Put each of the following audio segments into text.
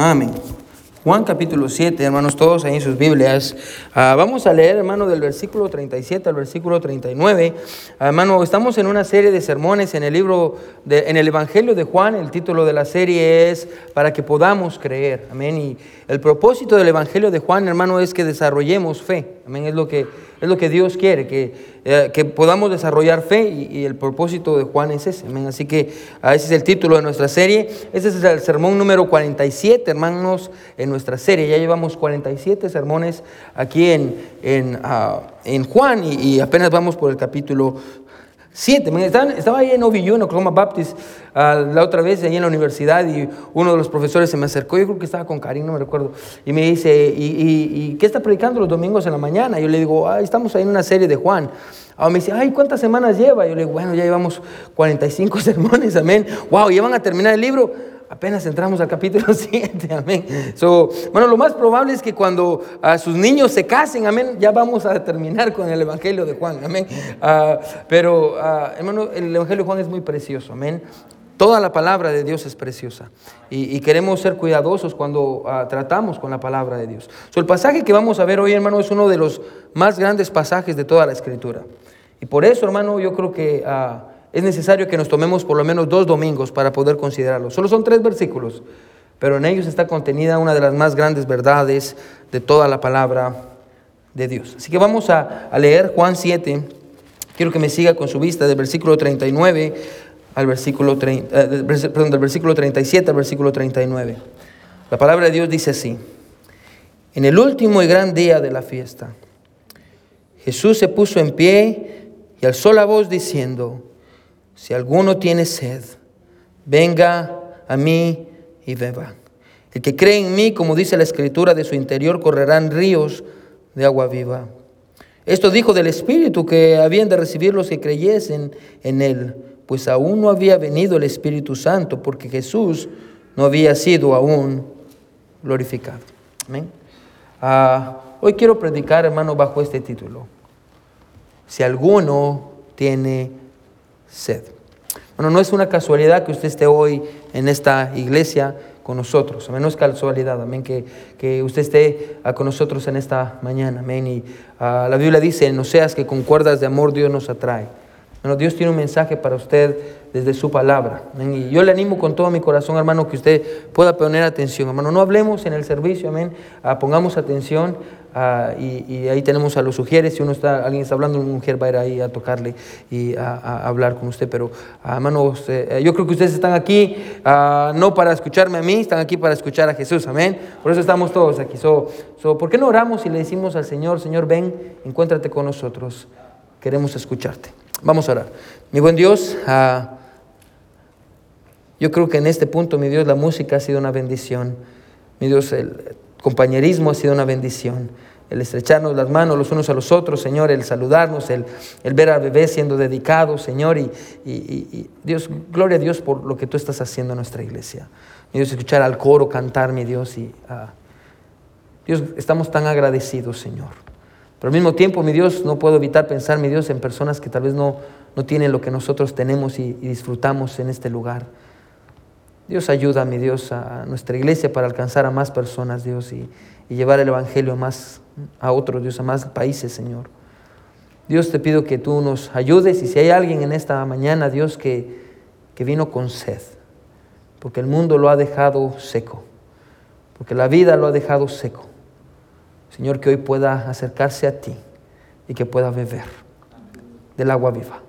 Amén. Juan capítulo 7, hermanos, todos ahí en sus Biblias. Ah, vamos a leer, hermano, del versículo 37 al versículo 39. Ah, hermano, estamos en una serie de sermones en el libro, de, en el Evangelio de Juan. El título de la serie es Para que podamos creer. Amén. Y el propósito del Evangelio de Juan, hermano, es que desarrollemos fe. Amén. Es lo que, es lo que Dios quiere, que, eh, que podamos desarrollar fe y, el propósito de Juan es ese. Amén. Así que uh, ese es el título de nuestra serie. Ese es el sermón número 47, hermanos, en nuestra serie. Ya llevamos 47 sermones aquí en, en, uh, en Juan y, y, apenas vamos por el capítulo Siete. Estaba ahí en OVU, en Oklahoma Baptist, la otra vez, ahí en la universidad, y uno de los profesores se me acercó, yo creo que estaba con Karim, no me recuerdo, y me dice, ¿y, qué está predicando los domingos en la mañana? Yo le digo, estamos ahí en una serie de Juan. Ahora me dice, ay, ¿cuántas semanas lleva? Yo le digo, bueno, ya llevamos 45 sermones, amén. Wow, ¿ya van a terminar el libro? Apenas entramos al capítulo 7, amén. So, bueno, lo más probable es que cuando a sus niños se casen, amén, ya vamos a terminar con el Evangelio de Juan, amén. Uh, pero, uh, hermano, el Evangelio de Juan es muy precioso, amén. Toda la palabra de Dios es preciosa y, y queremos ser cuidadosos cuando uh, tratamos con la palabra de Dios. So, el pasaje que vamos a ver hoy, hermano, es uno de los más grandes pasajes de toda la Escritura. Y por eso, hermano, yo creo que es necesario que nos tomemos por lo menos dos domingos para poder considerarlo. Solo son tres versículos, pero en ellos está contenida una de las más grandes verdades de toda la palabra de Dios. Así que vamos a, leer Juan 7. Quiero que me siga con su vista del versículo 39 al versículo 30, eh, perdón, del versículo 37 al versículo 39. La palabra de Dios dice así: En el último y gran día de la fiesta, Jesús se puso en pie y alzó la voz diciendo: si alguno tiene sed, venga a mí y beba. El que cree en mí, como dice la escritura, de su interior correrán ríos de agua viva. Esto dijo del Espíritu que habían de recibir los que creyesen en él, pues aún no había venido el Espíritu Santo, porque Jesús no había sido aún glorificado. Amén. Ah, hoy quiero predicar, hermano, bajo este título. Si alguno tiene sed. Bueno, no es una casualidad que usted esté hoy en esta iglesia con nosotros. Amén, no es casualidad, amén, que, que usted esté ah, con nosotros en esta mañana. Amén. Y uh, la Biblia dice, no seas que con cuerdas de amor Dios nos atrae. Bueno, Dios tiene un mensaje para usted desde su palabra. Amén. Y yo le animo con todo mi corazón, hermano, que usted pueda poner atención. Hermano, no hablemos en el servicio, amén. Uh, pongamos atención Ah, y, ahí tenemos a los sugieres, si uno está, alguien está hablando, una mujer va a ir ahí a tocarle y a, hablar con usted. Pero, hermanos, eh, yo creo que ustedes están aquí ah, no para escucharme a mí, están aquí para escuchar a Jesús, amén. Por eso estamos todos aquí. So, so, ¿Por qué no oramos y le decimos al Señor, Señor, ven, encuéntrate con nosotros, queremos escucharte? Vamos a orar. Mi buen Dios, ah, yo creo que en este punto, mi Dios, la música ha sido una bendición. Mi Dios, el compañerismo ha sido una bendición. El estrecharnos las manos los unos a los otros, Señor, el saludarnos, el, el ver al bebé siendo dedicado, Señor. Y, y, Dios, gloria a Dios por lo que tú estás haciendo en nuestra iglesia. Mi Dios, escuchar al coro cantar, mi Dios. Y, ah, Dios, estamos tan agradecidos, Señor. Pero al mismo tiempo, mi Dios, no puedo evitar pensar, mi Dios, en personas que tal vez no, no tienen lo que nosotros tenemos y disfrutamos en este lugar. Dios ayuda, mi Dios, a nuestra iglesia para alcanzar a más personas, Dios, y, llevar el Evangelio a, más, a otros, Dios, a más países, Señor. Dios, te pido que tú nos ayudes y si hay alguien en esta mañana, Dios, que, que vino con sed, porque el mundo lo ha dejado seco, porque la vida lo ha dejado seco. Señor, que hoy pueda acercarse a ti y que pueda beber del agua viva.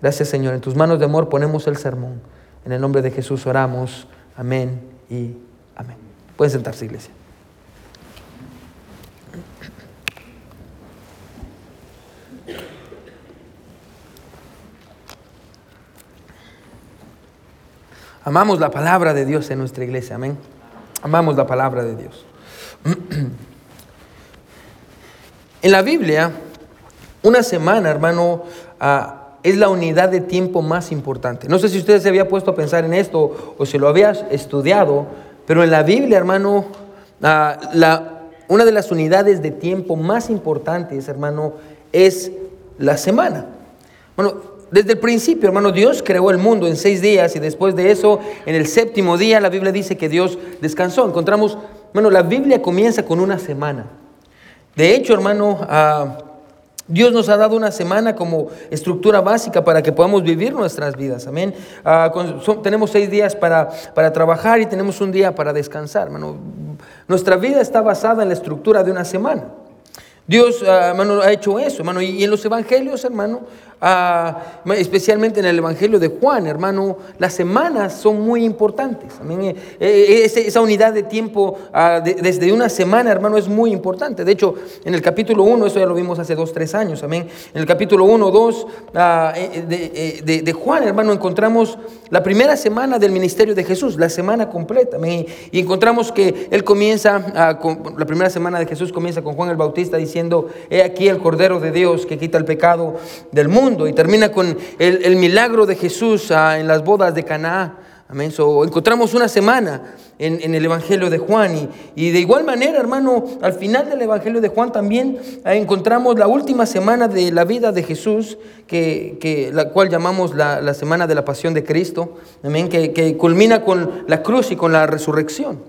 Gracias, Señor. En tus manos de amor ponemos el sermón. En el nombre de Jesús oramos. Amén y amén. Pueden sentarse, iglesia. Amamos la palabra de Dios en nuestra iglesia, amén. Amamos la palabra de Dios. En la Biblia, una semana, hermano, a es la unidad de tiempo más importante. No sé si usted se había puesto a pensar en esto o si lo había estudiado, pero en la Biblia, hermano, ah, la, una de las unidades de tiempo más importantes, hermano, es la semana. Bueno, desde el principio, hermano, Dios creó el mundo en seis días y después de eso, en el séptimo día, la Biblia dice que Dios descansó. Encontramos, hermano, la Biblia comienza con una semana. De hecho, hermano, ah, Dios nos ha dado una semana como estructura básica para que podamos vivir nuestras vidas. Amén. Ah, tenemos seis días para, para trabajar y tenemos un día para descansar. Nuestra vida está basada en la estructura de una semana. Dios, ah, hermano, ha hecho eso, hermano. Y en los evangelios, hermano, Ah, especialmente en el Evangelio de Juan, hermano, las semanas son muy importantes. Eh, eh, esa unidad de tiempo ah, desde una semana, hermano, es muy importante. De hecho, en el capítulo 1, eso ya lo vimos hace dos, tres años, amén. En el capítulo 1, 2 ah, eh, de, Juan, hermano, encontramos la primera semana del ministerio de Jesús, la semana completa, Y encontramos que él comienza, la primera semana de Jesús comienza con Juan el Bautista diciendo, he aquí el Cordero de Dios que quita el pecado del mundo y termina con el, milagro de Jesús ah, en las bodas de Caná. Amén. encontramos una semana en, el Evangelio de Juan y, de igual manera, hermano, al final del Evangelio de Juan también ah, encontramos la última semana de la vida de Jesús, que, la cual llamamos la, semana de la pasión de Cristo, amén, que, que culmina con la cruz y con la resurrección.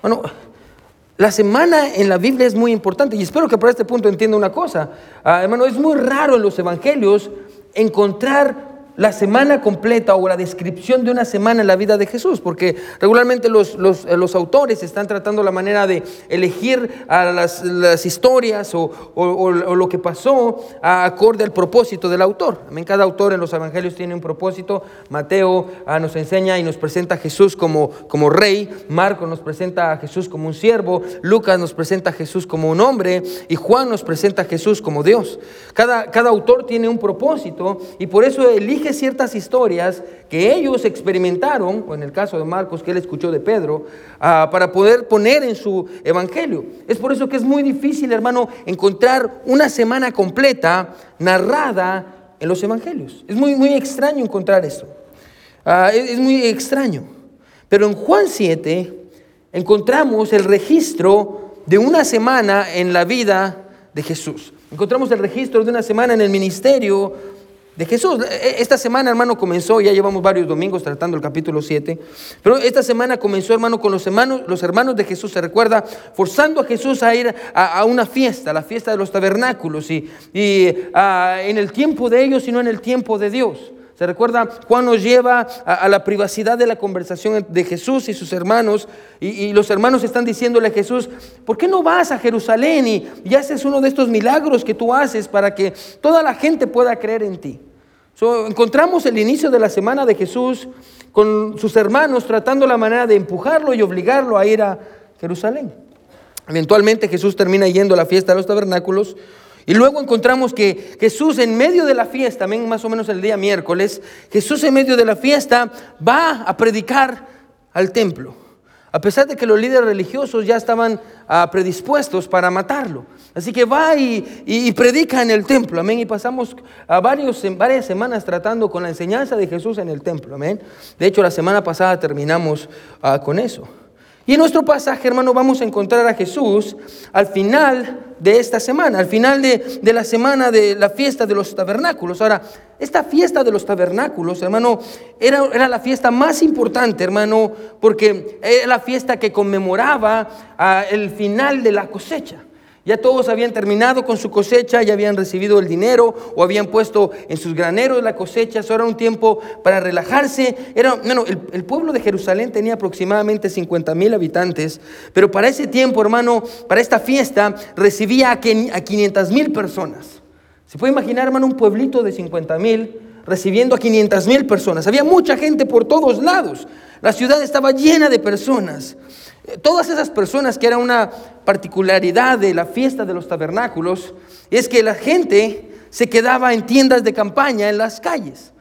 Bueno, la semana en la Biblia es muy importante y espero que por este punto entienda una cosa. Ah, hermano, es muy raro en los evangelios encontrar la semana completa o la descripción de una semana en la vida de Jesús, porque regularmente los, los, eh, autores están tratando la manera de elegir a las, las historias o, o, lo que pasó a acorde al propósito del autor. Amén. Cada autor en los evangelios tiene un propósito. Mateo ah, nos enseña y nos presenta a Jesús como, como rey, Marco nos presenta a Jesús como un siervo, Lucas nos presenta a Jesús como un hombre y Juan nos presenta a Jesús como Dios. Cada, cada autor tiene un propósito y por eso elige ciertas historias que ellos experimentaron, o en el caso de Marcos que él escuchó de Pedro, ah, para poder poner en su evangelio. Es por eso que es muy difícil, hermano, encontrar una semana completa narrada en los evangelios. Es muy, muy extraño encontrar eso. Ah, es, muy extraño. Pero en Juan 7 encontramos el registro de una semana en la vida de Jesús. Encontramos el registro de una semana en el ministerio de Jesús. E, e, esta semana, hermano, comenzó, ya llevamos varios domingos tratando el capítulo 7, pero esta semana comenzó, hermano, con los hermanos, los hermanos de Jesús, se recuerda, forzando a Jesús a ir a, una fiesta, la fiesta de los tabernáculos, y, ah, en el tiempo de ellos y no en el tiempo de Dios. ¿Se recuerda? Juan nos lleva a, la privacidad de la conversación de Jesús y sus hermanos. Y, los hermanos están diciéndole a Jesús, ¿por qué no vas a Jerusalén y, y, haces uno de estos milagros que tú haces para que toda la gente pueda creer en ti? encontramos el inicio de la semana de Jesús con sus hermanos tratando la manera de empujarlo y obligarlo a ir a Jerusalén. Eventualmente Jesús termina yendo a la fiesta de los tabernáculos y luego encontramos que Jesús en medio de la fiesta, más o menos el día miércoles, Jesús en medio de la fiesta va a predicar al templo. A pesar de que los líderes religiosos ya estaban ah, predispuestos para matarlo. Así que va y, predica en el templo, amén. Y pasamos a varios, varias semanas tratando con la enseñanza de Jesús en el templo, amén. De hecho, la semana pasada terminamos ah, con eso. Y en nuestro pasaje, hermano, vamos a encontrar a Jesús al final de esta semana, al final de, la semana de la fiesta de los tabernáculos. Ahora, esta fiesta de los tabernáculos, hermano, era, era la fiesta más importante, hermano, porque era la fiesta que conmemoraba ah, el final de la cosecha. Ya todos habían terminado con su cosecha, ya habían recibido el dinero o habían puesto en sus graneros la cosecha. Eso era un tiempo para relajarse. Era, el, pueblo de Jerusalén tenía aproximadamente 50 mil habitantes, pero para ese tiempo, hermano, para esta fiesta, recibía a 500 mil personas. ¿Se puede imaginar, hermano, un pueblito de 50 mil recibiendo a 500 mil personas? Había mucha gente por todos lados. La ciudad estaba llena de personas. Todas esas personas que era una particularidad de la fiesta de los tabernáculos, es que la gente se quedaba en tiendas de campaña en las calles.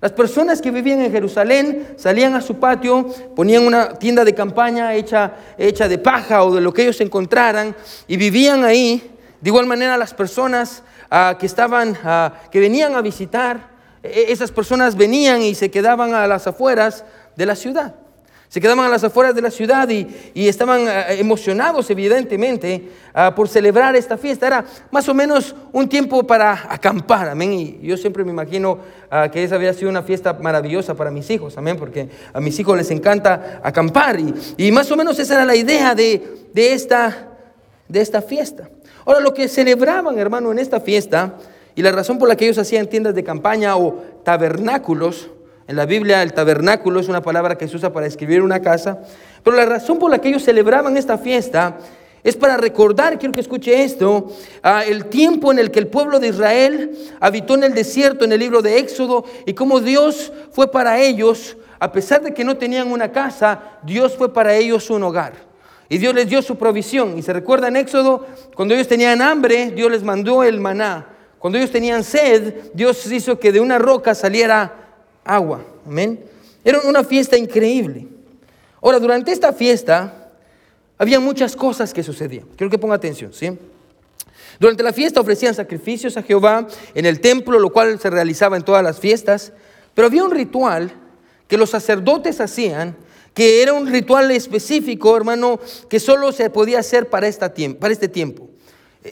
Las personas que vivían en Jerusalén salían a su patio, ponían una tienda de campaña hecha, hecha de paja o de lo que ellos encontraran y vivían ahí. De igual manera las personas ah, que estaban, ah, que venían a visitar, e, esas personas venían y se quedaban a las afueras de la ciudad. Se quedaban a las afueras de la ciudad y, estaban eh, emocionados, evidentemente, ah, por celebrar esta fiesta. Era más o menos un tiempo para acampar, amén. Y yo siempre me imagino ah, que esa había sido una fiesta maravillosa para mis hijos, amén, porque a mis hijos les encanta acampar. Y, más o menos esa era la idea de, esta, de esta fiesta. Ahora, lo que celebraban, hermano, en esta fiesta, y la razón por la que ellos hacían tiendas de campaña o tabernáculos, en la Biblia el tabernáculo es una palabra que se usa para escribir una casa, pero la razón por la que ellos celebraban esta fiesta es para recordar, quiero que escuche esto, el tiempo en el que el pueblo de Israel habitó en el desierto en el libro de Éxodo y cómo Dios fue para ellos, a pesar de que no tenían una casa, Dios fue para ellos un hogar. Y Dios les dio su provisión. Y se recuerda en Éxodo, cuando ellos tenían hambre, Dios les mandó el maná. Cuando ellos tenían sed, Dios hizo que de una roca saliera agua. Amén. Era una fiesta increíble. Ahora, durante esta fiesta había muchas cosas que sucedían. Quiero que ponga atención, ¿sí? Durante la fiesta ofrecían sacrificios a Jehová en el templo, lo cual se realizaba en todas las fiestas, pero había un ritual que los sacerdotes hacían, que era un ritual específico, hermano, que solo se podía hacer para, esta para este tiempo.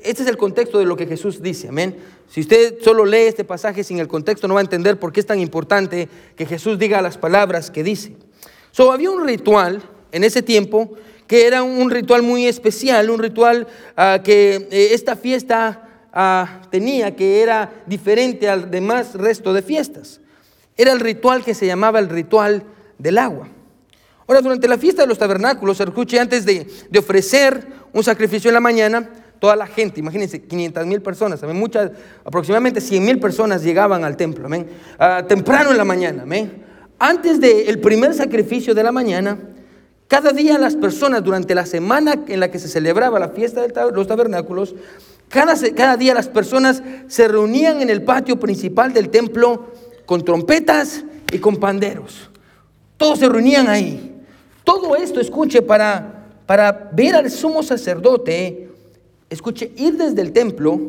Este es el contexto de lo que Jesús dice, amén. Si usted solo lee este pasaje sin el contexto, no va a entender por qué es tan importante que Jesús diga las palabras que dice. So, había un ritual en ese tiempo que era un ritual muy especial, un ritual ah, que eh, esta fiesta ah, tenía, que era diferente al demás resto de fiestas. Era el ritual que se llamaba el ritual del agua. Ahora, durante la fiesta de los tabernáculos, escuche, antes de, de ofrecer un sacrificio en la mañana, toda la gente, imagínense, 500 mil personas, muchas, aproximadamente 100 mil personas llegaban al templo, amén, ah, temprano en la mañana, amén. Antes del primer sacrificio de la mañana, cada día las personas, durante la semana en la que se celebraba la fiesta de los tabernáculos, cada, cada día las personas se reunían en el patio principal del templo con trompetas y con panderos. Todos se reunían ahí. Todo esto, escuche, para, para ver al sumo sacerdote escuche, ir desde el templo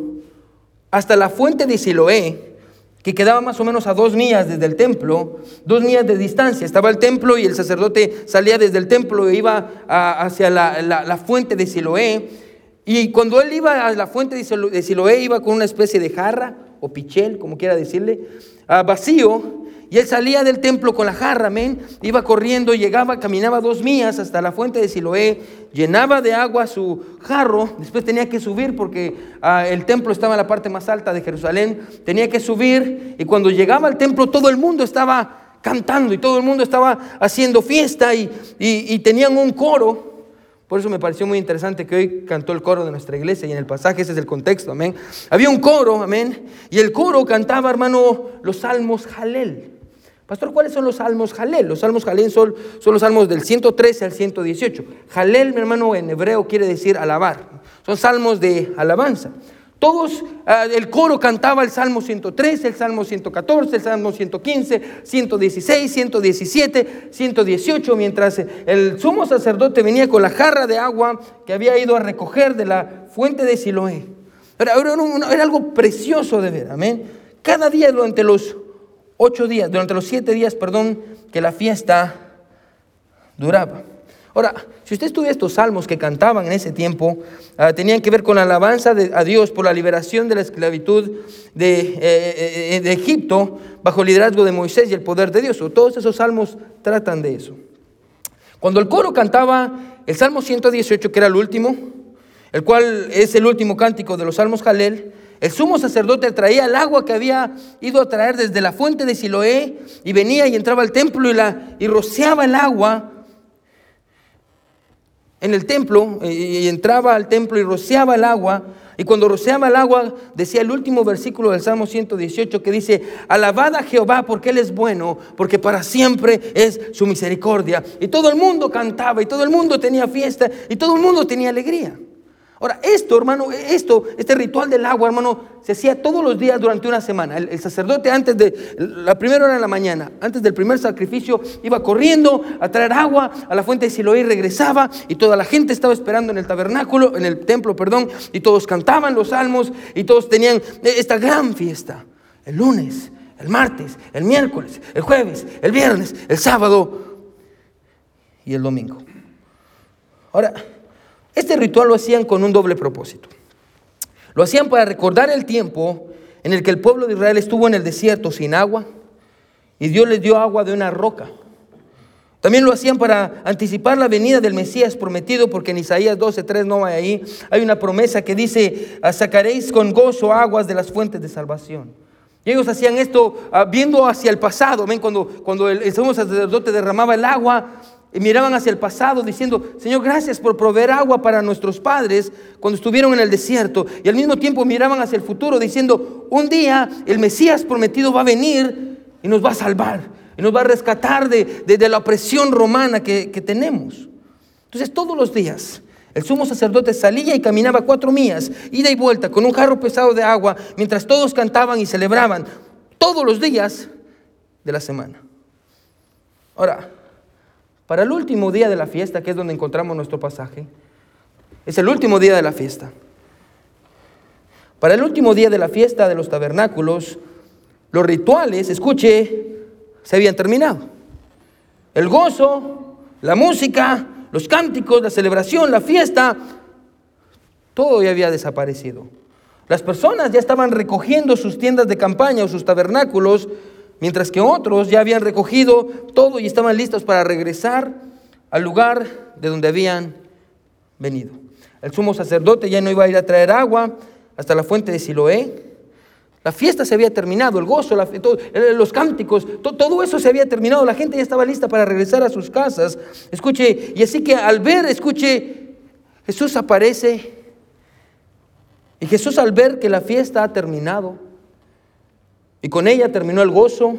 hasta la fuente de Siloé, que quedaba más o menos a dos millas desde el templo, dos millas de distancia. Estaba el templo y el sacerdote salía desde el templo e iba hacia la, fuente de Siloé. Y cuando él iba a la fuente de Siloé, iba con una especie de jarra o pichel, como quiera decirle, vacío, y él salía del templo con la jarra, amén. Iba corriendo, llegaba, caminaba dos millas hasta la fuente de Siloé, llenaba de agua su jarro. Después tenía que subir porque ah, el templo estaba en la parte más alta de Jerusalén. Tenía que subir y cuando llegaba al templo todo el mundo estaba cantando y todo el mundo estaba haciendo fiesta y, y tenían un coro. Por eso me pareció muy interesante que hoy cantó el coro de nuestra iglesia y en el pasaje ese es el contexto, amén. Había un coro, amén, y el coro cantaba, hermano, los salmos Jalel. Pastor, ¿cuáles son los salmos Jalel? Los salmos Jalel son, son, los salmos del 113 al 118. Jalel, mi hermano, en hebreo quiere decir alabar. Son salmos de alabanza. Todos, ah, el coro cantaba el Salmo 113, el Salmo 114, el Salmo 115, 116, 117, 118, mientras el sumo sacerdote venía con la jarra de agua que había ido a recoger de la fuente de Siloé. Era, era, era algo precioso de ver, amén. Cada día durante los ocho días, durante los siete días, perdón, que la fiesta duraba. Ahora, si usted estudia estos salmos que cantaban en ese tiempo, ah, tenían que ver con la alabanza a Dios por la liberación de la esclavitud de, eh, eh, eh, de, Egipto bajo el liderazgo de Moisés y el poder de Dios. todos esos salmos tratan de eso. Cuando el coro cantaba el Salmo 118, que era el último, el cual es el último cántico de los salmos Jalel, el sumo sacerdote traía el agua que había ido a traer desde la fuente de Siloé y venía y entraba al templo y, la, y rociaba el agua en el templo y entraba al templo y rociaba el agua. Y cuando rociaba el agua, decía el último versículo del Salmo 118 que dice, alabad a Jehová porque Él es bueno, porque para siempre es su misericordia. Y todo el mundo cantaba y todo el mundo tenía fiesta y todo el mundo tenía alegría. Ahora, esto, hermano, esto, este ritual del agua, hermano, se hacía todos los días durante una semana. El, sacerdote antes de la primera hora de la mañana, antes del primer sacrificio, iba corriendo a traer agua a la fuente de Siloé y regresaba y toda la gente estaba esperando en el tabernáculo, en el templo, perdón, y todos cantaban los salmos y todos tenían esta gran fiesta. El lunes, el martes, el miércoles, el jueves, el viernes, el sábado. y el domingo. Ahora, este ritual lo hacían con un doble propósito. Lo hacían para recordar el tiempo en el que el pueblo de Israel estuvo en el desierto sin agua y Dios les dio agua de una roca. También lo hacían para anticipar la venida del Mesías prometido, porque en Isaías 12:3 no hay ahí, hay una promesa que dice, ah, sacaréis con gozo aguas de las fuentes de salvación. Y ellos hacían esto ah, viendo hacia el pasado. ¿Ven? Cuando, cuando el, el sacerdote derramaba el agua, y miraban hacia el pasado diciendo, Señor, gracias por proveer agua para nuestros padres cuando estuvieron en el desierto. Y al mismo tiempo miraban hacia el futuro diciendo, un día el Mesías prometido va a venir y nos va a salvar y nos va a rescatar de, la opresión romana que, que tenemos. Entonces todos los días el sumo sacerdote salía y caminaba cuatro millas, ida y vuelta, con un jarro pesado de agua, mientras todos cantaban y celebraban, todos los días de la semana. Ahora, para el último día de la fiesta, que es donde encontramos nuestro pasaje, es el último día de la fiesta. Para el último día de la fiesta de los tabernáculos, los rituales, escuche, se habían terminado. El gozo, la música, los cánticos, la celebración, la fiesta, todo ya había desaparecido. Las personas ya estaban recogiendo sus tiendas de campaña o sus tabernáculos mientras que otros ya habían recogido todo y estaban listos para regresar al lugar de donde habían venido. El sumo sacerdote ya no iba a ir a traer agua hasta la fuente de Siloé. La fiesta se había terminado, el gozo, los cánticos, todo eso se había terminado. La gente ya estaba lista para regresar a sus casas. Escuche, y así que al ver, escuche, Jesús aparece. Y Jesús al ver que la fiesta ha terminado, y con ella terminó el gozo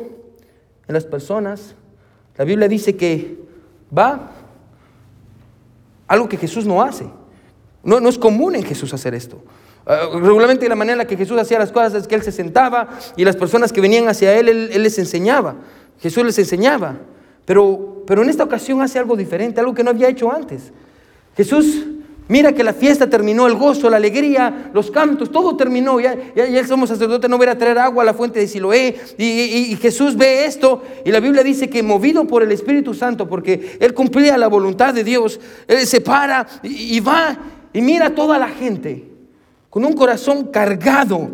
en las personas. La Biblia dice que va algo que Jesús no hace. No, no es común en Jesús hacer esto. Ah, regularmente la manera en la que Jesús hacía las cosas es que Él se sentaba y las personas que venían hacia Él, Él, les enseñaba. Jesús les enseñaba. Pero, pero en esta ocasión hace algo diferente, algo que no había hecho antes. Jesús Mira que la fiesta terminó, el gozo, la alegría, los cantos, todo terminó. Ya, ya, el sumo sacerdote no a traer agua a la fuente de Siloé. Y, Jesús ve esto y la Biblia dice que movido por el Espíritu Santo, porque Él cumplía la voluntad de Dios, Él se para y, y va y mira a toda la gente con un corazón cargado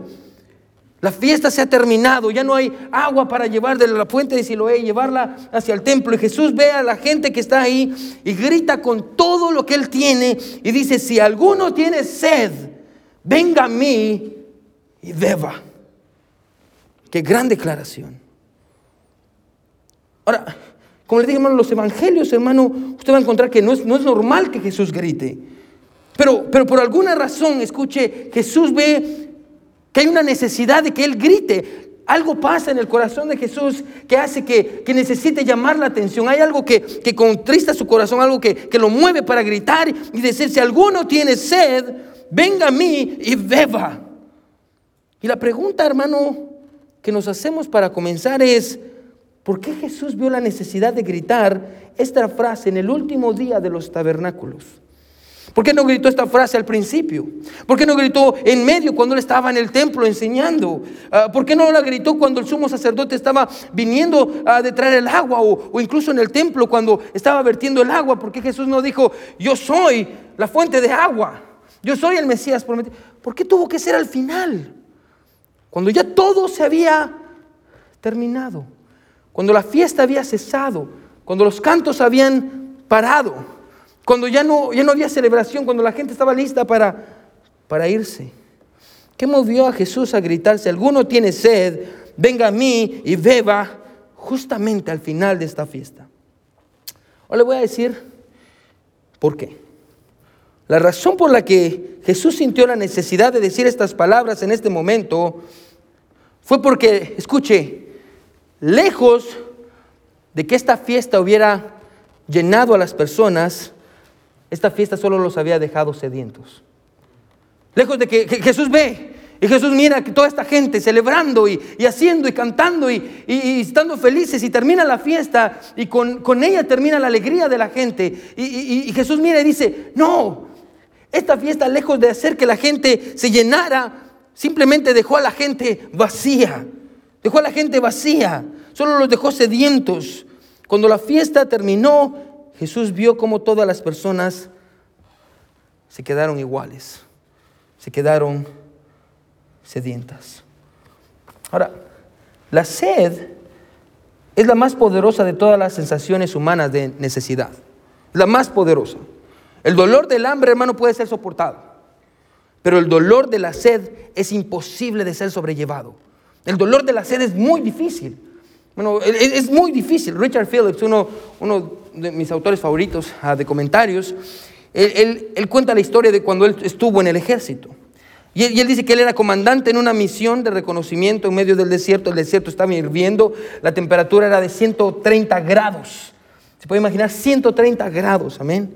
la fiesta se ha terminado, ya no hay agua para llevar de la fuente de Siloé y llevarla hacia el templo. Y Jesús ve a la gente que está ahí y grita con todo lo que él tiene y dice, si alguno tiene sed, venga a mí y beba. Qué gran declaración. Ahora, como le dije, hermano, los evangelios, hermano, usted va a encontrar que no es, no es normal que Jesús grite. Pero, pero por alguna razón, escuche, Jesús ve que hay una necesidad de que Él grite. Algo pasa en el corazón de Jesús que hace que, necesite llamar la atención. Hay algo que, que contrista su corazón, algo que, que lo mueve para gritar y decir, si alguno tiene sed, venga a mí y beba. Y la pregunta, hermano, que nos hacemos para comenzar es, ¿por qué Jesús vio la necesidad de gritar esta frase en el último día de los tabernáculos? ¿Por qué no gritó esta frase al principio? ¿Por qué no gritó en medio cuando él estaba en el templo enseñando? Ah, ¿Por qué no la gritó cuando el sumo sacerdote estaba viniendo a de traer el agua o, incluso en el templo cuando estaba vertiendo el agua? ¿Por qué Jesús no dijo, yo soy la fuente de agua? Yo soy el Mesías. ¿Por qué tuvo que ser al final? Cuando ya todo se había terminado, cuando la fiesta había cesado, cuando los cantos habían parado. Cuando ya no, ya no había celebración, cuando la gente estaba lista para, para irse. ¿Qué movió a Jesús a gritar, si alguno tiene sed, venga a mí y beba justamente al final de esta fiesta? Ahora le voy a decir por qué. La razón por la que Jesús sintió la necesidad de decir estas palabras en este momento fue porque, escuche, lejos de que esta fiesta hubiera llenado a las personas, esta fiesta solo los había dejado sedientos. Lejos de que, Jesús ve y Jesús mira que toda esta gente celebrando y, haciendo y cantando y, estando felices y termina la fiesta y con, ella termina la alegría de la gente. Y, Jesús mira y dice, no, esta fiesta lejos de hacer que la gente se llenara, simplemente dejó a la gente vacía. Dejó a la gente vacía, solo los dejó sedientos. Cuando la fiesta terminó, Jesús vio cómo todas las personas se quedaron iguales, se quedaron sedientas. Ahora, la sed es la más poderosa de todas las sensaciones humanas de necesidad, la más poderosa. El dolor del hambre, hermano, puede ser soportado, pero el dolor de la sed es imposible de ser sobrellevado. El dolor de la sed es muy difícil. Bueno, es, muy difícil. Richard Phillips, uno, uno de mis autores favoritos ah, de comentarios, él, él, cuenta la historia de cuando él estuvo en el ejército. Y él, dice que él era comandante en una misión de reconocimiento en medio del desierto. El desierto estaba hirviendo, la temperatura era de 130 grados. Se puede imaginar 130 grados, amén.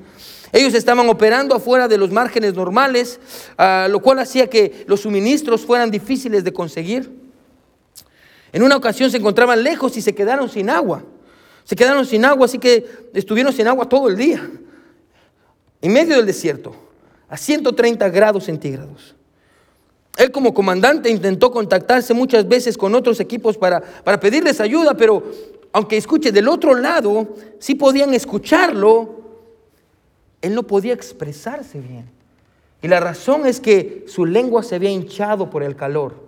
Ellos estaban operando afuera de los márgenes normales, ah, lo cual hacía que los suministros fueran difíciles de conseguir. En una ocasión se encontraban lejos y se quedaron sin agua. Se quedaron sin agua, así que estuvieron sin agua todo el día. En medio del desierto, a 130 grados centígrados. Él como comandante intentó contactarse muchas veces con otros equipos para, para pedirles ayuda, pero aunque escuche del otro lado, sí podían escucharlo, él no podía expresarse bien. Y la razón es que su lengua se había hinchado por el calor.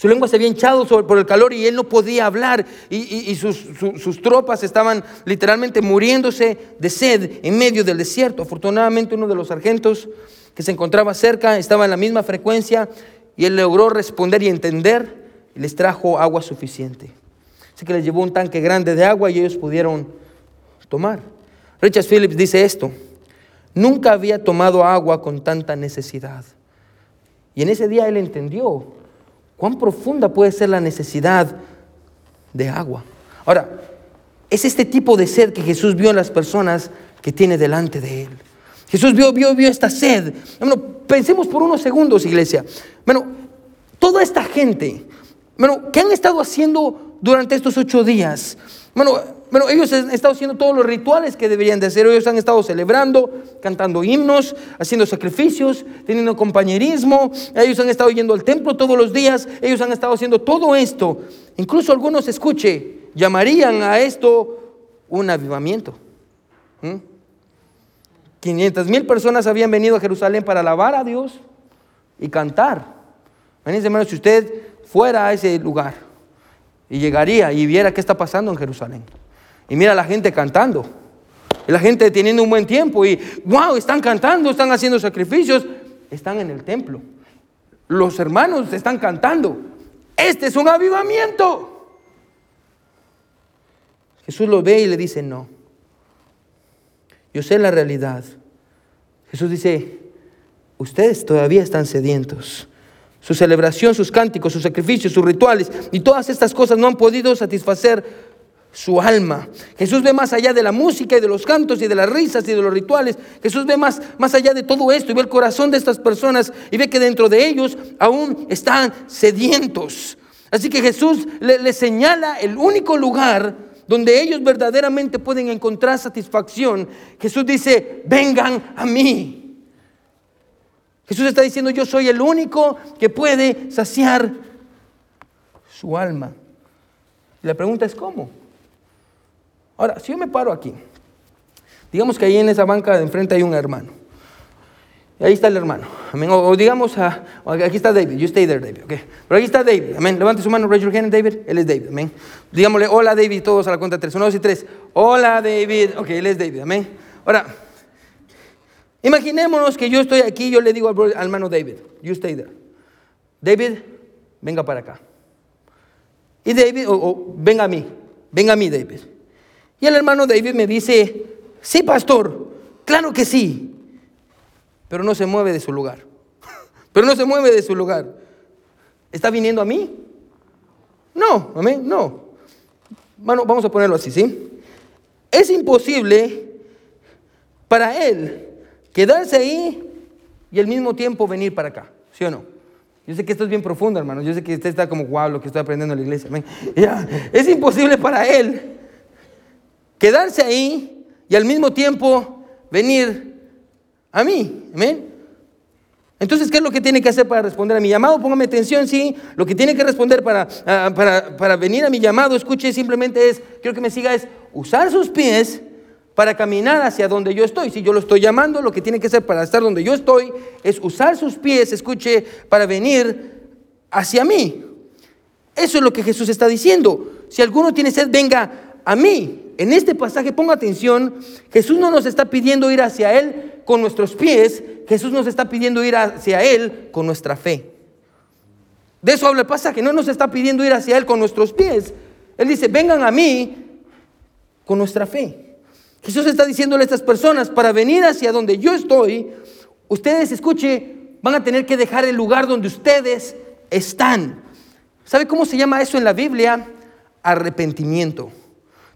Su lengua se había hinchado por el calor y él no podía hablar y, sus, sus, tropas estaban literalmente muriéndose de sed en medio del desierto. Afortunadamente uno de los sargentos que se encontraba cerca, estaba en la misma frecuencia y él logró responder y entender y les trajo agua suficiente. Así que les llevó un tanque grande de agua y ellos pudieron tomar. Richard Phillips dice esto, nunca había tomado agua con tanta necesidad. Y en ese día él entendió cuán profunda puede ser la necesidad de agua. Ahora, es este tipo de sed que Jesús vio en las personas que tiene delante de él. Jesús vio, vio, vio esta sed. Bueno, pensemos por unos segundos, iglesia. Bueno, toda esta gente, bueno, ¿qué han estado haciendo durante estos ocho días? Bueno, bueno, ellos han estado haciendo todos los rituales que deberían de hacer. Ellos han estado celebrando, cantando himnos, haciendo sacrificios, teniendo compañerismo. Ellos han estado yendo al templo todos los días. Ellos han estado haciendo todo esto. Incluso algunos, escuche, llamarían a esto un avivamiento. ¿Mm? 500 mil personas habían venido a Jerusalén para alabar a Dios y cantar. Imagínense, hermano, si usted fuera a ese lugar y llegaría y viera qué está pasando en Jerusalén. Y mira a la gente cantando. Y la gente teniendo un buen tiempo. Y wow, están cantando, están haciendo sacrificios. Están en el templo. Los hermanos están cantando. Este es un avivamiento. Jesús lo ve y le dice, no. Yo sé la realidad. Jesús dice, ustedes todavía están sedientos. Su celebración, sus cánticos, sus sacrificios, sus rituales y todas estas cosas no han podido satisfacer su alma. Jesús ve más allá de la música y de los cantos y de las risas y de los rituales. Jesús ve más, más allá de todo esto y ve el corazón de estas personas y ve que dentro de ellos aún están sedientos. Así que Jesús le, le señala el único lugar donde ellos verdaderamente pueden encontrar satisfacción, Jesús dice, vengan a mí. Jesús está diciendo, yo soy el único que puede saciar su alma. Y la pregunta es, ¿cómo? Ahora, si yo me paro aquí, digamos que ahí en esa banca de enfrente hay un hermano. Y ahí está el hermano. Amén. O, digamos, aquí está David. You stay there, David. Okay. Pero aquí está David. Amén. Levante su mano, raise your hand, David. Él es David. Amén. Digámosle, hola David, todos a la cuenta de tres. Uno, dos y tres. Hola David. Ok, él es David. Amén. Ahora, imaginémonos que yo estoy aquí yo le digo al, hermano David, you stay there. David, venga para acá. Y David, o venga a mí. Venga a mí, David. Y el hermano David me dice, sí, pastor. Claro que sí pero no se mueve de su lugar. Pero no se mueve de su lugar. ¿Está viniendo a mí? No, amén, no. Bueno, vamos a ponerlo así, ¿sí? Es imposible para él quedarse ahí y al mismo tiempo venir para acá, ¿sí o no? Yo sé que esto es bien profundo, hermano. Yo sé que usted está como, wow, lo que estoy aprendiendo en la iglesia. Ya, es imposible para él quedarse ahí y al mismo tiempo venir a mí. Amén. Entonces, ¿qué es lo que tiene que hacer para responder a mi llamado? Póngame atención, sí. Lo que tiene que responder para, ah, para, para venir a mi llamado, escuche, simplemente es, quiero que me siga, es usar sus pies para caminar hacia donde yo estoy. Si yo lo estoy llamando, lo que tiene que hacer para estar donde yo estoy es usar sus pies, escuche, para venir hacia mí. Eso es lo que Jesús está diciendo. Si alguno tiene sed, venga a mí. En este pasaje, ponga atención, Jesús no nos está pidiendo ir hacia Él con nuestros pies, Jesús nos está pidiendo ir hacia Él con nuestra fe. De eso habla el pasaje, no nos está pidiendo ir hacia Él con nuestros pies. Él dice, vengan a mí con nuestra fe. Jesús está diciéndole a estas personas, para venir hacia donde yo estoy, ustedes, escuche, van a tener que dejar el lugar donde ustedes están. ¿Sabe cómo se llama eso en la Biblia? Arrepentimiento.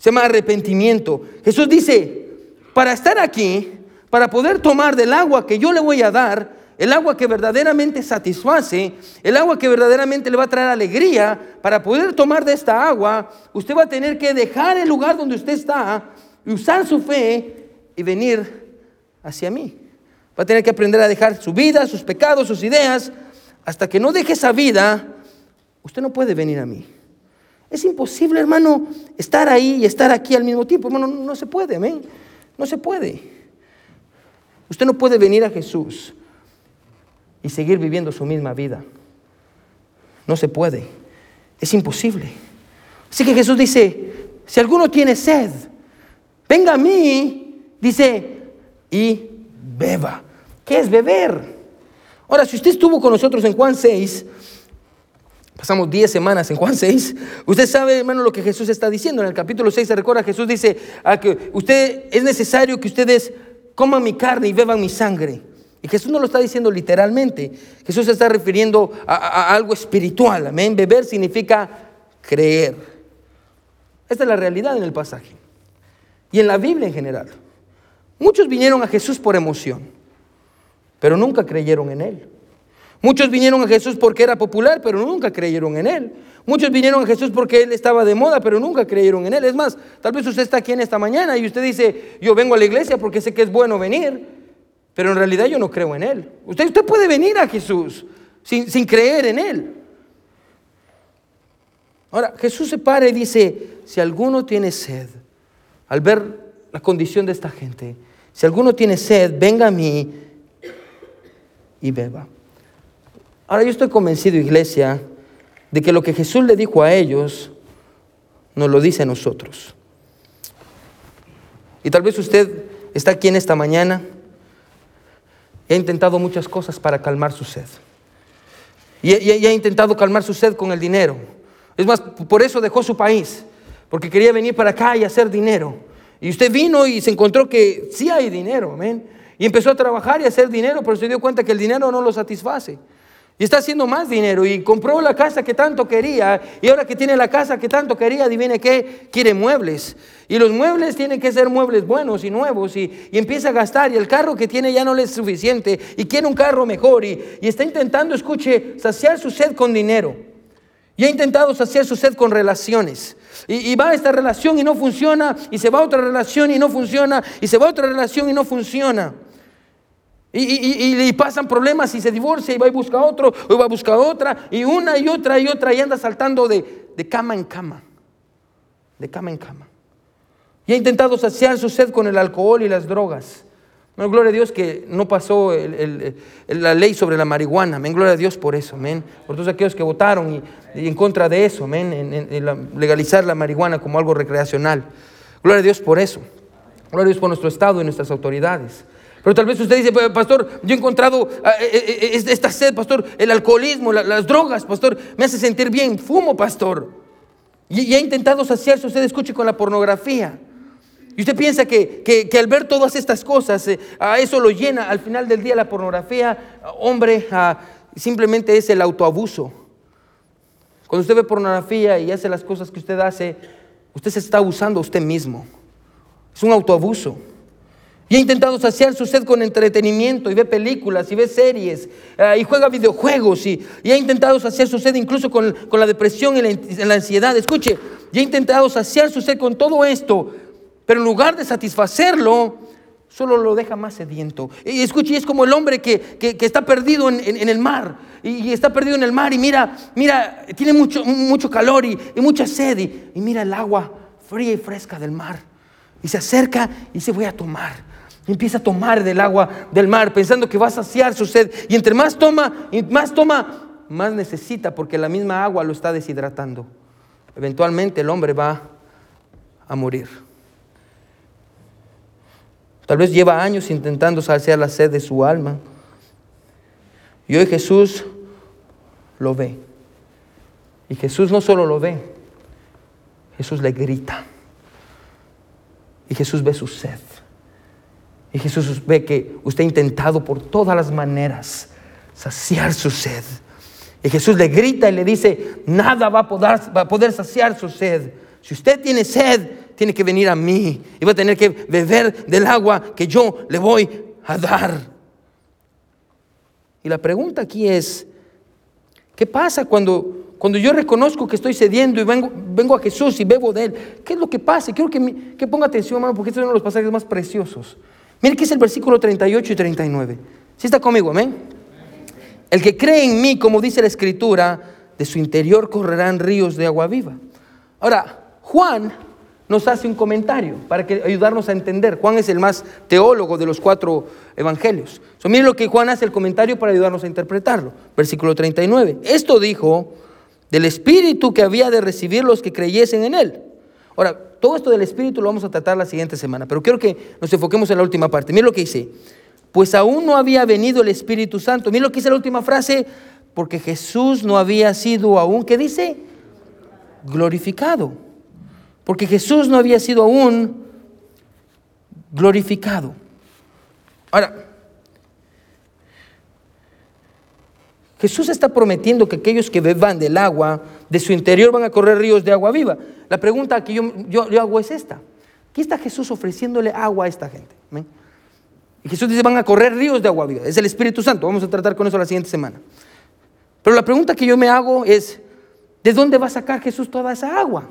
Se llama arrepentimiento. Jesús dice, para estar aquí, para poder tomar del agua que yo le voy a dar, el agua que verdaderamente satisface, el agua que verdaderamente le va a traer alegría, para poder tomar de esta agua, usted va a tener que dejar el lugar donde usted está usar su fe y venir hacia mí. Va a tener que aprender a dejar su vida, sus pecados, sus ideas. Hasta que no deje esa vida, usted no puede venir a mí. Es imposible, hermano, estar ahí y estar aquí al mismo tiempo. Hermano, no se puede, amén. No se puede. Usted no puede venir a Jesús y seguir viviendo su misma vida. No se puede. Es imposible. Así que Jesús dice, si alguno tiene sed, venga a mí, dice, y beba. ¿Qué es beber? Ahora, si usted estuvo con nosotros en Juan 6, Pasamos 10 semanas en Juan 6. Usted sabe, hermano, lo que Jesús está diciendo. En el capítulo 6 se recuerda, Jesús dice a que usted es necesario que ustedes coman mi carne y beban mi sangre. Y Jesús no lo está diciendo literalmente. Jesús se está refiriendo a, algo espiritual. Amén. Beber significa creer. Esta es la realidad en el pasaje. Y en la Biblia en general. Muchos vinieron a Jesús por emoción, pero nunca creyeron en Él. Muchos vinieron a Jesús porque era popular, pero nunca creyeron en Él. Muchos vinieron a Jesús porque Él estaba de moda, pero nunca creyeron en Él. Es más, tal vez usted está aquí en esta mañana y usted dice, yo vengo a la iglesia porque sé que es bueno venir, pero en realidad yo no creo en Él. Usted, usted puede venir a Jesús sin, sin creer en Él. Ahora, Jesús se para y dice, si alguno tiene sed, al ver la condición de esta gente, si alguno tiene sed, venga a mí y beba. Ahora yo estoy convencido, iglesia, de que lo que Jesús le dijo a ellos, nos lo dice a nosotros. Y tal vez usted está aquí en esta mañana y ha intentado muchas cosas para calmar su sed. Y, y ha intentado calmar su sed con el dinero. Es más, por eso dejó su país, porque quería venir para acá y hacer dinero. Y usted vino y se encontró que sí hay dinero, amén. Y empezó a trabajar y a hacer dinero, pero se dio cuenta que el dinero no lo satisface. Y está haciendo más dinero y compró la casa que tanto quería. Y ahora que tiene la casa que tanto quería, adivine qué, quiere muebles. Y los muebles tienen que ser muebles buenos y nuevos. Y, empieza a gastar. Y el carro que tiene ya no le es suficiente. Y quiere un carro mejor. Y, está intentando, escuche, saciar su sed con dinero. Y ha intentado saciar su sed con relaciones. Y, y va a esta relación y no funciona. Y se va a otra relación y no funciona. Y se va a otra relación y no funciona. Y, pasan problemas y se divorcia y va y busca otro, o va a buscar otra, y una y otra y otra, y anda saltando de, cama en cama, de cama en cama. Y ha intentado saciar su sed con el alcohol y las drogas. No, gloria a Dios que no pasó la ley sobre la marihuana. Amén. Gloria a Dios por eso. Amén. Por todos aquellos que votaron y, en contra de eso. Amén. En, legalizar la marihuana como algo recreacional. Gloria a Dios por eso. Gloria a Dios por nuestro Estado y nuestras autoridades. Pero tal vez usted dice, pastor, yo he encontrado ah, eh, eh, eh, esta sed, pastor, el alcoholismo, las drogas, pastor, me hace sentir bien, fumo, pastor. Y, ha intentado saciarse, usted escuche con la pornografía. Y usted piensa que, al ver todas estas cosas, a eso lo llena al final del día la pornografía, hombre, simplemente es el autoabuso. Cuando usted ve pornografía y hace las cosas que usted hace, usted se está abusando a usted mismo. Es un autoabuso. Y ha intentado saciar su sed con entretenimiento y ve películas y ve series eh, y juega videojuegos y, ha intentado saciar su sed incluso con, la depresión y la, ansiedad. Escuche, y ha intentado saciar su sed con todo esto, pero en lugar de satisfacerlo, solo lo deja más sediento. Y escuche, es como el hombre que, está perdido en, el mar y, está perdido en el mar y mira, mira, tiene mucho, mucho calor y, mucha sed y mira el agua fría y fresca del mar. Y se acerca y se voy a tomar. Empieza a tomar del agua del mar pensando que va a saciar su sed. Y entre más toma, y más toma, más necesita porque la misma agua lo está deshidratando. Eventualmente el hombre va a morir. Tal vez lleva años intentando saciar la sed de su alma. Y hoy Jesús lo ve. Y Jesús no solo lo ve, Jesús le grita. Y Jesús ve su sed. Y Jesús ve que usted ha intentado por todas las maneras saciar su sed. Y Jesús le grita y le dice, nada va a poder, saciar su sed. Si usted tiene sed, tiene que venir a mí y va a tener que beber del agua que yo le voy a dar. Y la pregunta aquí es, ¿qué pasa cuando, cuando yo reconozco que estoy cediendo y vengo, vengo a Jesús y bebo de Él? ¿Qué es lo que pasa? Quiero que, que ponga atención, hermano, porque este es uno de los pasajes más preciosos. Mire que es el versículo 38 y 39. ¿Sí está conmigo? Amén. El que cree en mí, como dice la Escritura, de su interior correrán ríos de agua viva. Ahora, Juan nos hace un comentario para que, ayudarnos a entender. Juan es el más teólogo de los cuatro evangelios. So, miren lo que Juan hace el comentario para ayudarnos a interpretarlo. Versículo 39. Esto dijo del Espíritu que había de recibir los que creyesen en Él. Ahora, todo esto del Espíritu lo vamos a tratar la siguiente semana, pero quiero que nos enfoquemos en la última parte. Miren lo que dice. Pues aún no había venido el Espíritu Santo. Miren lo que dice la última frase. Porque Jesús no había sido aún, ¿qué dice? Glorificado porque Jesús no había sido aún glorificado. Ahora, Jesús está prometiendo que aquellos que beban del agua de su interior van a correr ríos de agua viva. La pregunta que yo, yo, hago es esta. ¿Qué está Jesús ofreciéndole agua a esta gente? Y Jesús dice, van a correr ríos de agua viva. Es el Espíritu Santo. Vamos a tratar con eso la siguiente semana. Pero la pregunta que yo me hago es, ¿de dónde va a sacar Jesús toda esa agua?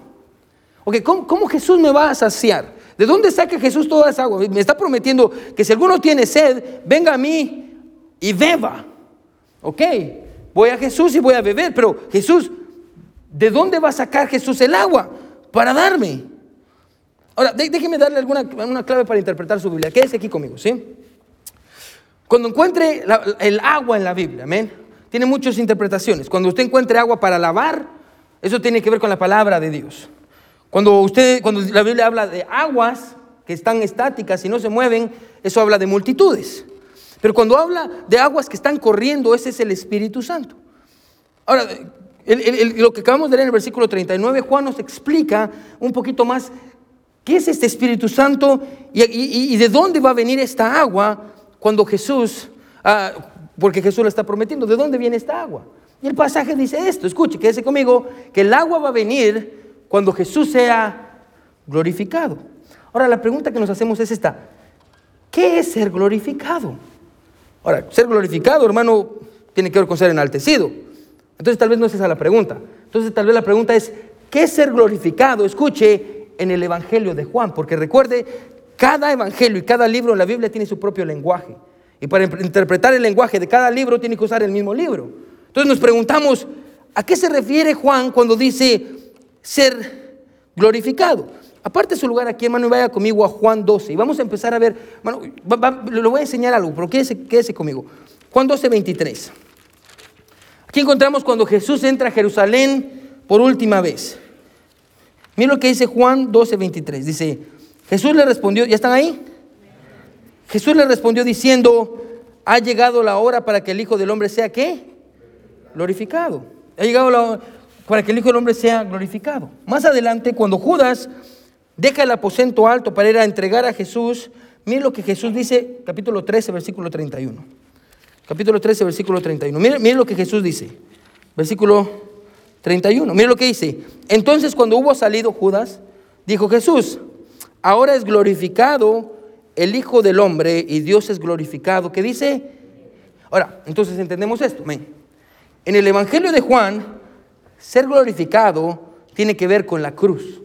Ok, ¿cómo, Jesús me va a saciar? ¿De dónde saca Jesús toda esa agua? Me está prometiendo que si alguno tiene sed, venga a mí y beba. Ok, voy a Jesús y voy a beber, pero Jesús, ¿de dónde va a sacar Jesús el agua para darme? Ahora, déjeme darle alguna una clave para interpretar su Biblia. Quédese aquí conmigo, ¿sí? Cuando encuentre el agua en la Biblia, amén, tiene muchas interpretaciones. Cuando usted encuentre agua para lavar, eso tiene que ver con la palabra de Dios. Cuando, usted, cuando la Biblia habla de aguas que están estáticas y no se mueven, eso habla de multitudes. Pero cuando habla de aguas que están corriendo, ese es el Espíritu Santo. Ahora, lo que acabamos de leer en el versículo 39, Juan nos explica un poquito más qué es este Espíritu Santo y, de dónde va a venir esta agua cuando Jesús, ah, porque Jesús lo está prometiendo, ¿de dónde viene esta agua? Y el pasaje dice esto, escuche, quédese conmigo, que el agua va a venir cuando Jesús sea glorificado. Ahora la pregunta que nos hacemos es esta, ¿qué es ser glorificado? Ahora, ser glorificado, hermano, tiene que ver con ser enaltecido. Entonces tal vez no es esa la pregunta. Entonces tal vez la pregunta es, ¿qué es ser glorificado? Escuche en el Evangelio de Juan, porque recuerde, cada Evangelio y cada libro en la Biblia tiene su propio lenguaje. Y para interpretar el lenguaje de cada libro tiene que usar el mismo libro. Entonces nos preguntamos, ¿a qué se refiere Juan cuando dice ser glorificado. Aparte su lugar aquí, hermano, y vaya conmigo a Juan 12. Y vamos a empezar a ver, hermano, le voy a enseñar algo, pero quédese, quédese conmigo. Juan 12, 23. Aquí encontramos cuando Jesús entra a Jerusalén por última vez. Mira lo que dice Juan 12, 23. Dice, Jesús le respondió, ¿ya están ahí? Jesús le respondió diciendo, ha llegado la hora para que el Hijo del Hombre sea qué? Glorificado. Ha llegado la hora para que el Hijo del Hombre sea glorificado. Más adelante, cuando Judas deja el aposento alto para ir a entregar a Jesús, mire lo que Jesús dice, capítulo 13, versículo 31. Capítulo 13, versículo 31. Mire, mire lo que Jesús dice, versículo 31. Mire lo que dice. Entonces, cuando hubo salido Judas, dijo Jesús, ahora es glorificado el Hijo del Hombre y Dios es glorificado. ¿Qué dice? Ahora, entonces entendemos esto. En el Evangelio de Juan, ser glorificado tiene que ver con la cruz.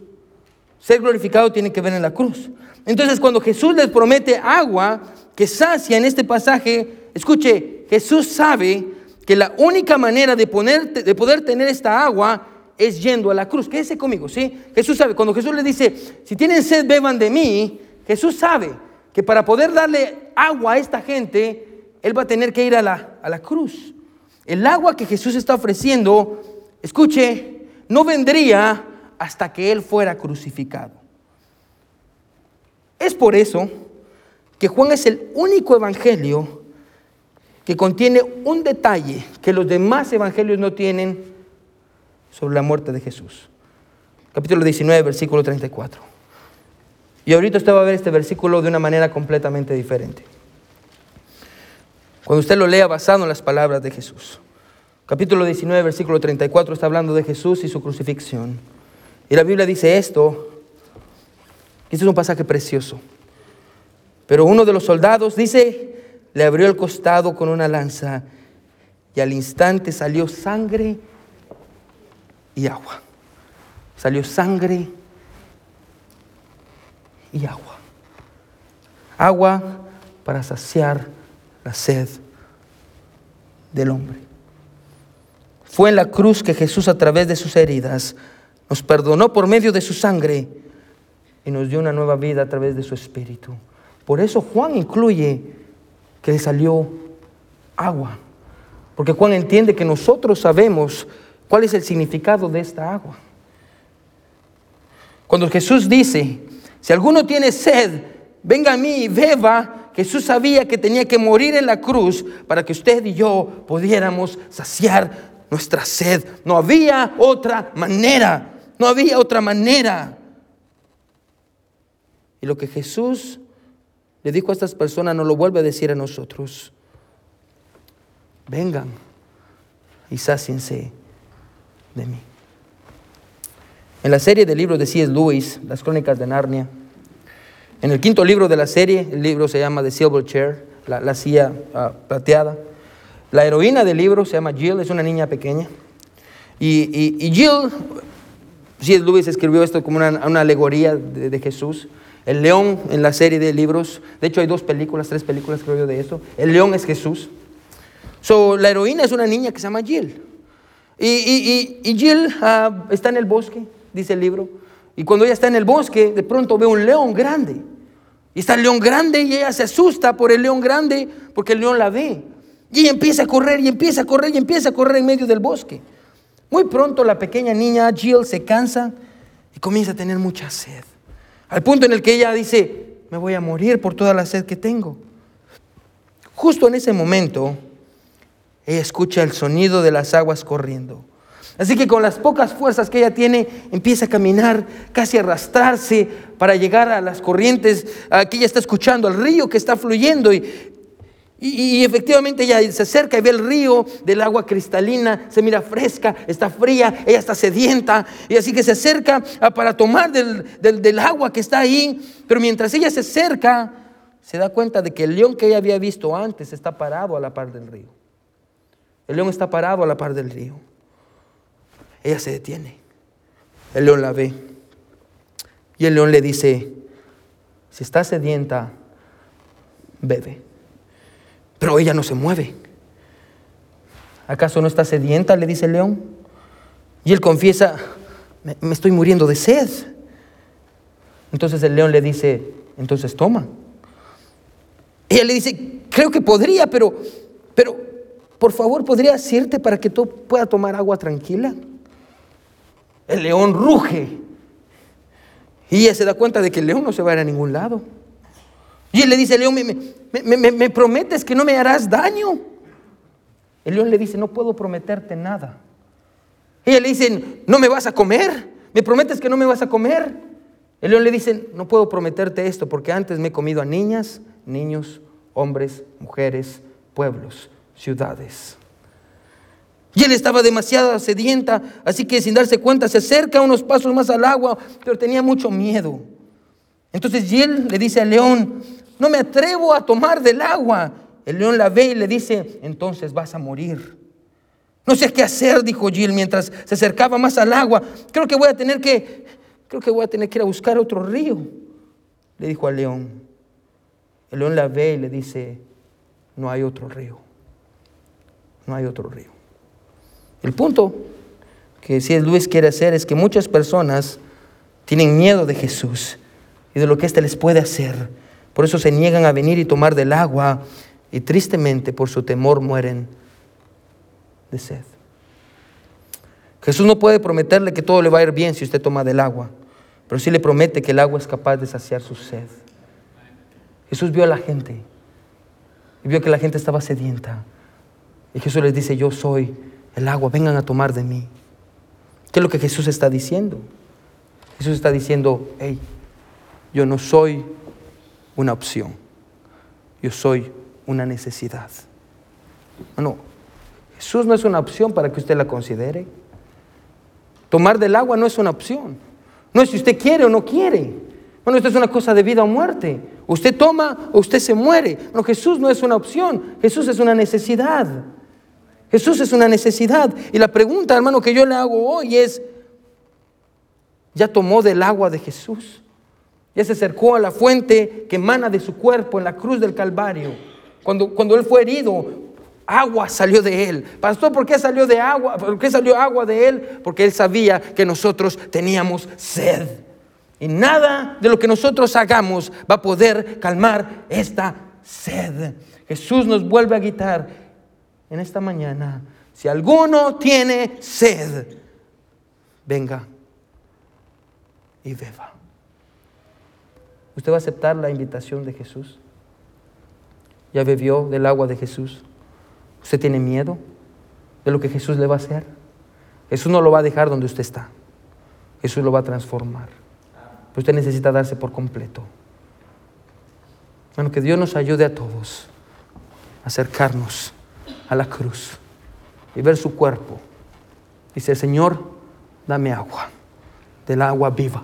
Ser glorificado tiene que ver en la cruz. Entonces, cuando Jesús les promete agua que sacia en este pasaje, escuche, Jesús sabe que la única manera de, de poder tener esta agua es yendo a la cruz. Quédese conmigo, ¿sí? Jesús sabe, cuando Jesús le dice, si tienen sed, beban de mí, Jesús sabe que para poder darle agua a esta gente, Él va a tener que ir a la, a la cruz. El agua que Jesús está ofreciendo, escuche, no vendría hasta que Él fuera crucificado. Es por eso que Juan es el único evangelio que contiene un detalle que los demás evangelios no tienen sobre la muerte de Jesús. Capítulo 19, versículo 34. Y ahorita usted va a ver este versículo de una manera completamente diferente. Cuando usted lo lea basado en las palabras de Jesús. Capítulo 19, versículo 34 está hablando de Jesús y su crucifixión. Y la Biblia dice esto. Este es un pasaje precioso. Pero uno de los soldados dice, le abrió el costado con una lanza y al instante salió sangre y agua. Salió sangre y agua. Agua para saciar la sed del hombre. Fue en la cruz que Jesús a través de sus heridas nos perdonó por medio de su sangre y nos dio una nueva vida a través de su espíritu. Por eso Juan incluye que le salió agua, porque Juan entiende que nosotros sabemos cuál es el significado de esta agua. Cuando Jesús dice, si alguno tiene sed, venga a mí y beba, Jesús sabía que tenía que morir en la cruz para que usted y yo pudiéramos saciar nuestra sed. No había otra manera, no había otra manera. Y lo que Jesús le dijo a estas personas no lo vuelve a decir a nosotros. Vengan y sáciense de mí. En la serie de libros de C.S. Lewis, Las Crónicas de Narnia, en el quinto libro de la serie, el libro se llama The Silver Chair, la, silla ah, plateada. La heroína del libro se llama Jill, es una niña pequeña. Y, y, Jill, C.S. Lewis escribió esto como una, alegoría de, Jesús. El león en la serie de libros, de hecho hay dos películas, tres películas creo yo de eso. El león es Jesús. So, la heroína es una niña que se llama Jill. Y, y Jill ah, está en el bosque dice el libro. Y cuando ella está en el bosque, de pronto ve un león grande. Y está el león grande y ella se asusta por el león grande porque el león la ve. Y ella empieza a correr y empieza a correr y empieza a correr en medio del bosque. Muy pronto la pequeña niña Jill se cansa y comienza a tener mucha sed. Al punto en el que ella dice, me voy a morir por toda la sed que tengo. Justo en ese momento, ella escucha el sonido de las aguas corriendo. Así que con las pocas fuerzas que ella tiene, empieza a caminar, casi a arrastrarse para llegar a las corrientes que ella está escuchando, al río que está fluyendo. Y, y, efectivamente ella se acerca y ve el río del agua cristalina, se mira fresca, está fría, ella está sedienta. Y así que se acerca para tomar del, del agua que está ahí. Pero mientras ella se acerca, se da cuenta de que el león que ella había visto antes está parado a la par del río. El león está parado a la par del río. Ella se detiene. El león la ve. Y el león le dice, si está sedienta, bebe. Pero ella no se mueve. ¿Acaso no está sedienta? Le dice el león. Y él confiesa, me, estoy muriendo de sed. Entonces el león le dice, entonces toma. Ella le dice, creo que podría, pero, pero, por favor, ¿podría hacerte para que tú puedas tomar agua tranquila? El león ruge. Y ella se da cuenta de que el león no se va a ir a ningún lado. Y él le dice, león, ¿me, prometes que no me harás daño? El león le dice, no puedo prometerte nada. Ella le dice, ¿no me vas a comer? ¿Me prometes que no me vas a comer? El león le dice, no puedo prometerte esto porque antes me he comido a niñas, niños, hombres, mujeres, pueblos, ciudades. Y él estaba demasiado sedienta, así que sin darse cuenta se acerca unos pasos más al agua, pero tenía mucho miedo. Entonces él le dice al león, no me atrevo a tomar del agua. El león la ve y le dice, entonces vas a morir. No sé qué hacer, dijo Jill mientras se acercaba más al agua. Creo que voy a tener que, creo que voy a tener que ir a buscar otro río, le dijo al león. El león la ve y le dice, no hay otro río. No hay otro río. El punto que si Luis quiere hacer es que muchas personas tienen miedo de Jesús y de lo que éste les puede hacer. Por eso se niegan a venir y tomar del agua y tristemente por su temor mueren de sed. Jesús no puede prometerle que todo le va a ir bien si usted toma del agua, pero sí le promete que el agua es capaz de saciar su sed. Jesús vio a la gente y vio que la gente estaba sedienta. Y Jesús les dice, yo soy el agua, vengan a tomar de mí. ¿Qué es lo que Jesús está diciendo? Jesús está diciendo, hey, yo no soy una opción, yo soy una necesidad. Bueno, Jesús no es una opción para que usted la considere. Tomar del agua no es una opción. No es si usted quiere o no quiere. Bueno, esto es una cosa de vida o muerte. Usted toma o usted se muere. Bueno, Jesús no es una opción. Jesús es una necesidad. Jesús es una necesidad. Y la pregunta, hermano, que yo le hago hoy es, ¿ya tomó del agua de Jesús? ¿Ya se acercó a la fuente que emana de su cuerpo en la cruz del Calvario? Cuando, cuando él fue herido, agua salió de él. Pastor, ¿por qué salió de agua? ¿Por qué salió agua de él? Porque él sabía que nosotros teníamos sed. Y nada de lo que nosotros hagamos va a poder calmar esta sed. Jesús nos vuelve a gritar en esta mañana, si alguno tiene sed, venga y beba. ¿Usted va a aceptar la invitación de Jesús? ¿Ya bebió del agua de Jesús? ¿Usted tiene miedo de lo que Jesús le va a hacer? Jesús no lo va a dejar donde usted está. Jesús lo va a transformar. Pero usted necesita darse por completo. Bueno, que Dios nos ayude a todos a acercarnos a la cruz y ver su cuerpo. Dice, Señor, dame agua, del agua viva.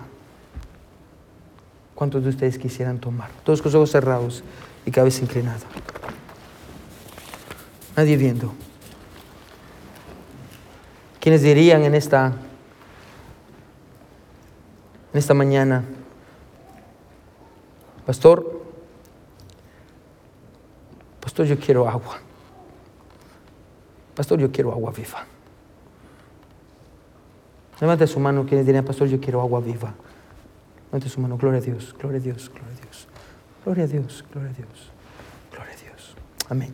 ¿Cuántos de ustedes quisieran tomar? Todos con los ojos cerrados y cabeza inclinada. Nadie viendo. ¿Quiénes dirían en esta, en esta mañana, Pastor, Pastor, yo quiero agua. Pastor, yo quiero agua viva. Levante su mano quienes dirían, Pastor, yo quiero agua viva. Levante su mano, gloria a Dios, gloria a Dios, gloria a Dios. Gloria a Dios, gloria a Dios, gloria a Dios. Amén.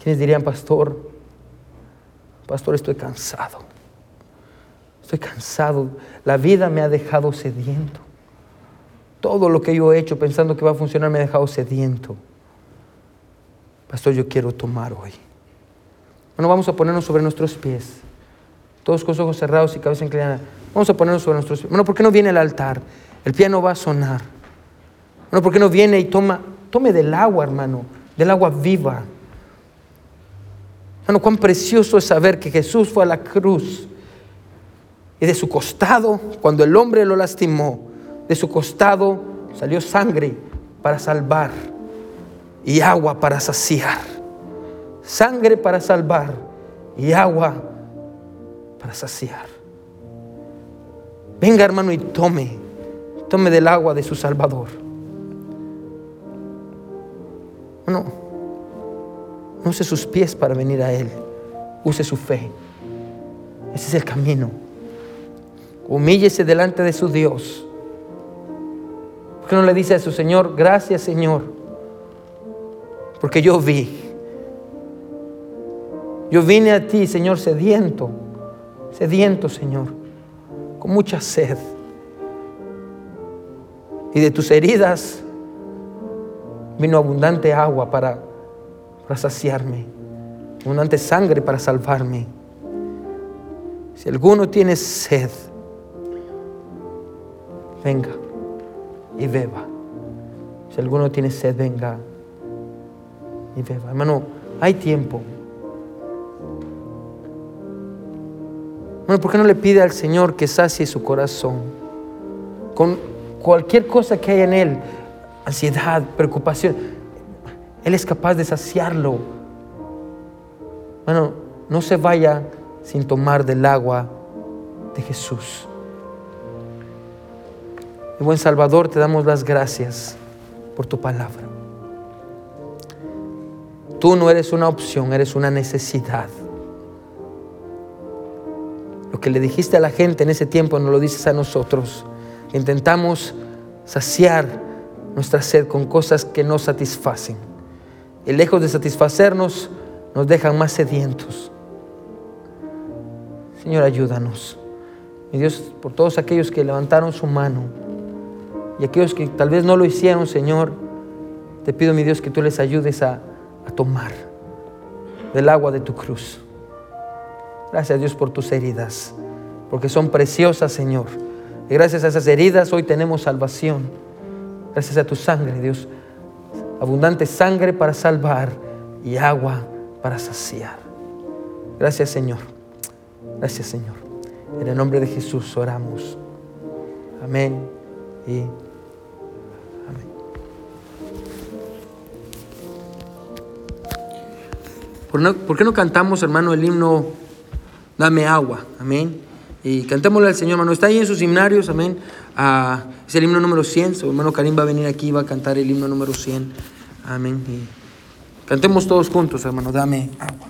Quienes dirían, Pastor, Pastor, estoy cansado. Estoy cansado. La vida me ha dejado sediento. Todo lo que yo he hecho pensando que va a funcionar me ha dejado sediento. Pastor, yo quiero tomar hoy. Bueno, vamos a ponernos sobre nuestros pies. Todos con los ojos cerrados y cabeza inclinada. Vamos a ponernos sobre nuestros pies. Bueno, ¿por qué no viene el altar? El piano va a sonar. Bueno, ¿por qué no viene y toma, tome del agua, hermano? Del agua viva. Hermano, cuán precioso es saber que Jesús fue a la cruz y de su costado, cuando el hombre lo lastimó, de su costado salió sangre para salvar y agua para saciar. Sangre para salvar y agua para saciar. Venga hermano y tome, tome del agua de su Salvador. No, no use sus pies para venir a Él, use su fe. Ese es el camino. Humíllese delante de su Dios. ¿Por qué no le dice a su Señor, gracias Señor? Porque yo vi. Yo vine a ti, Señor, sediento, sediento, Señor, con mucha sed. Y de tus heridas vino abundante agua para, para saciarme, abundante sangre para salvarme. Si alguno tiene sed, venga y beba. Si alguno tiene sed, venga Hermano, hay tiempo. Bueno, ¿por qué no le pide al Señor que sacie su corazón con cualquier cosa que haya en él? Ansiedad, preocupación. Él es capaz de saciarlo. Bueno, no se vaya sin tomar del agua de Jesús. Y buen Salvador, te damos las gracias por tu palabra. Tú no eres una opción, eres una necesidad. Que le dijiste a la gente en ese tiempo, nos lo dices a nosotros. Intentamos saciar nuestra sed con cosas que no satisfacen. Y lejos de satisfacernos, nos dejan más sedientos. Señor, ayúdanos. Mi Dios, por todos aquellos que levantaron su mano y aquellos que tal vez no lo hicieron, Señor, te pido, mi Dios, que tú les ayudes a, a tomar del agua de tu cruz. Gracias, Dios, por tus heridas, porque son preciosas, Señor. Y gracias a esas heridas hoy tenemos salvación. Gracias a tu sangre, Dios. Abundante sangre para salvar y agua para saciar. Gracias, Señor. Gracias, Señor. En el nombre de Jesús oramos. Amén y amén. ¿Por, qué no cantamos, hermano, el himno Dame agua? Amén. Y cantémosle al Señor, hermano. Está ahí en sus himnarios, amén. Ah, es el himno número 100. Su hermano Karim va a venir aquí y va a cantar el himno número 100. Amén. Y cantemos todos juntos, hermano. Dame agua.